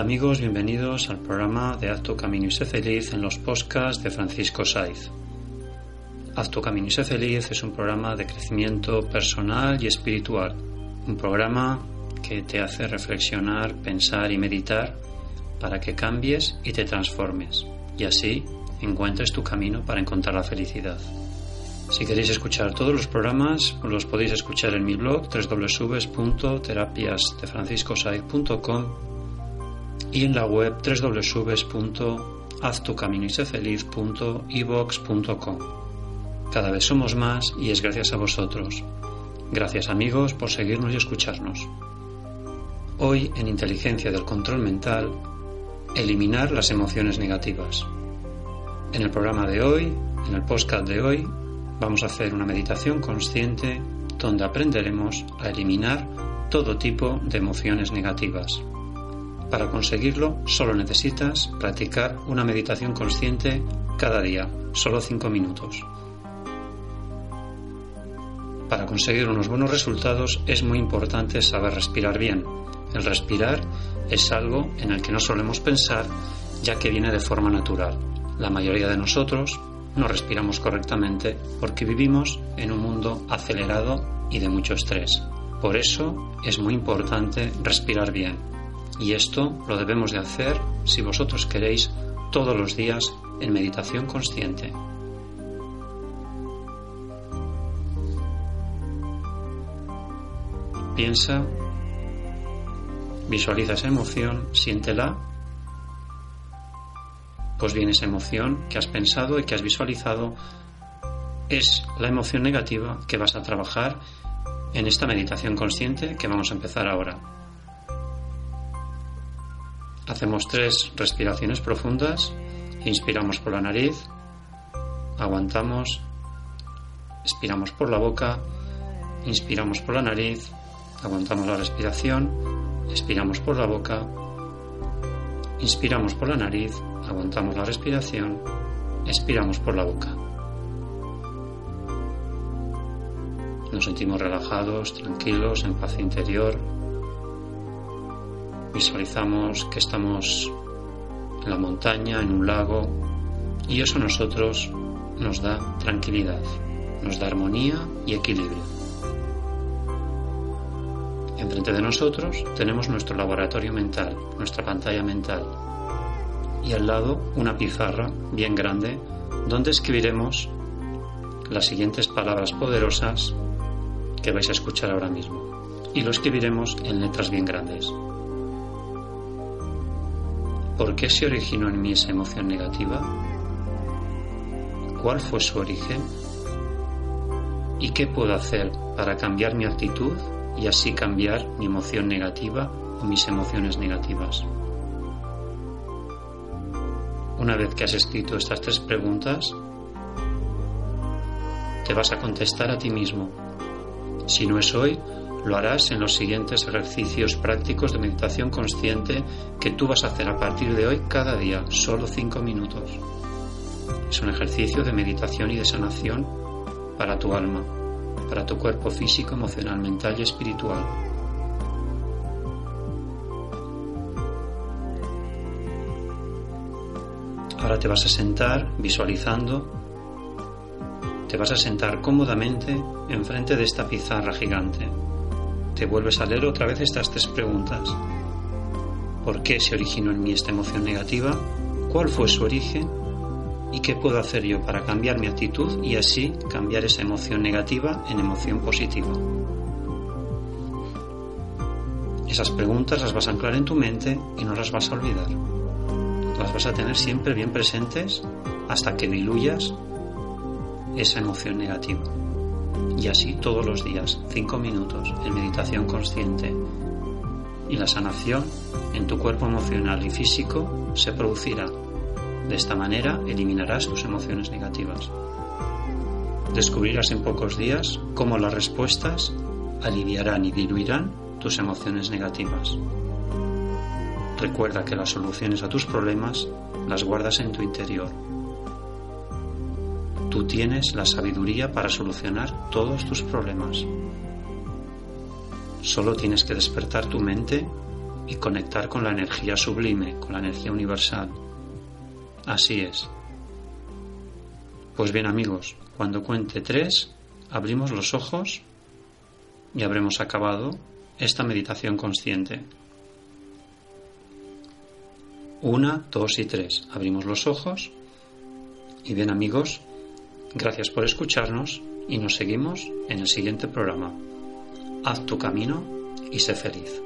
Amigos, bienvenidos al programa de Haz camino y sé feliz en los podcasts de Francisco Saiz. Haz camino y sé feliz es un programa de crecimiento personal y espiritual, un programa que te hace reflexionar, pensar y meditar para que cambies y te transformes y así encuentres tu camino para encontrar la felicidad. Si queréis escuchar todos los programas, los podéis escuchar en mi blog www.terapiasdefranciscosaiz.com y en la web www.haztucaminoysefeliz.evox.com. Cada vez somos más y es gracias a vosotros. Gracias amigos por seguirnos y escucharnos. Hoy en Inteligencia del Control Mental, eliminar las emociones negativas. En el programa de hoy, en el podcast de hoy, vamos a hacer una meditación consciente donde aprenderemos a eliminar todo tipo de emociones negativas. Para conseguirlo solo necesitas practicar una meditación consciente cada día, solo 5 minutos. Para conseguir unos buenos resultados es muy importante saber respirar bien. El respirar es algo en el que no solemos pensar ya que viene de forma natural. La mayoría de nosotros no respiramos correctamente porque vivimos en un mundo acelerado y de mucho estrés. Por eso es muy importante respirar bien y esto lo debemos de hacer, si vosotros queréis, todos los días en meditación consciente. Piensa, visualiza esa emoción, siéntela. Pues bien, esa emoción que has pensado y que has visualizado es la emoción negativa que vas a trabajar en esta meditación consciente que vamos a empezar ahora. Hacemos tres respiraciones profundas. Inspiramos por la nariz, aguantamos, expiramos por la boca, inspiramos por la nariz, aguantamos la respiración, expiramos por la boca, inspiramos por la nariz, aguantamos la respiración, expiramos por la boca. Nos sentimos relajados, tranquilos, en paz interior, Visualizamos que estamos en la montaña, en un lago, y eso a nosotros nos da tranquilidad, nos da armonía y equilibrio. Enfrente de nosotros tenemos nuestro laboratorio mental, nuestra pantalla mental, y al lado una pizarra bien grande donde escribiremos las siguientes palabras poderosas que vais a escuchar ahora mismo. Y lo escribiremos en letras bien grandes. ¿Por qué se originó en mí esa emoción negativa? ¿Cuál fue su origen? ¿Y qué puedo hacer para cambiar mi actitud y así cambiar mi emoción negativa o mis emociones negativas? Una vez que has escrito estas tres preguntas, te vas a contestar a ti mismo. Si no es hoy, Lo harás en los siguientes ejercicios prácticos de meditación consciente que tú vas a hacer a partir de hoy cada día, solo cinco minutos. Es un ejercicio de meditación y de sanación para tu alma, para tu cuerpo físico, emocional, mental y espiritual. Ahora te vas a sentar visualizando, te vas a sentar cómodamente enfrente de esta pizarra gigante te vuelves a leer otra vez estas tres preguntas. ¿Por qué se originó en mí esta emoción negativa? ¿Cuál fue su origen? ¿Y qué puedo hacer yo para cambiar mi actitud y así cambiar esa emoción negativa en emoción positiva? Esas preguntas las vas a anclar en tu mente y no las vas a olvidar. Las vas a tener siempre bien presentes hasta que diluyas esa emoción negativa. Y así todos los días, cinco minutos en meditación consciente. Y la sanación en tu cuerpo emocional y físico se producirá. De esta manera eliminarás tus emociones negativas. Descubrirás en pocos días cómo las respuestas aliviarán y diluirán tus emociones negativas. Recuerda que las soluciones a tus problemas las guardas en tu interior Tú tienes la sabiduría para solucionar todos tus problemas. Solo tienes que despertar tu mente y conectar con la energía sublime, con la energía universal. Así es. Pues bien amigos, cuando cuente tres, abrimos los ojos y habremos acabado esta meditación consciente. Una, dos y tres. Abrimos los ojos. Y bien amigos, Gracias por escucharnos y nos seguimos en el siguiente programa. Haz tu camino y sé feliz.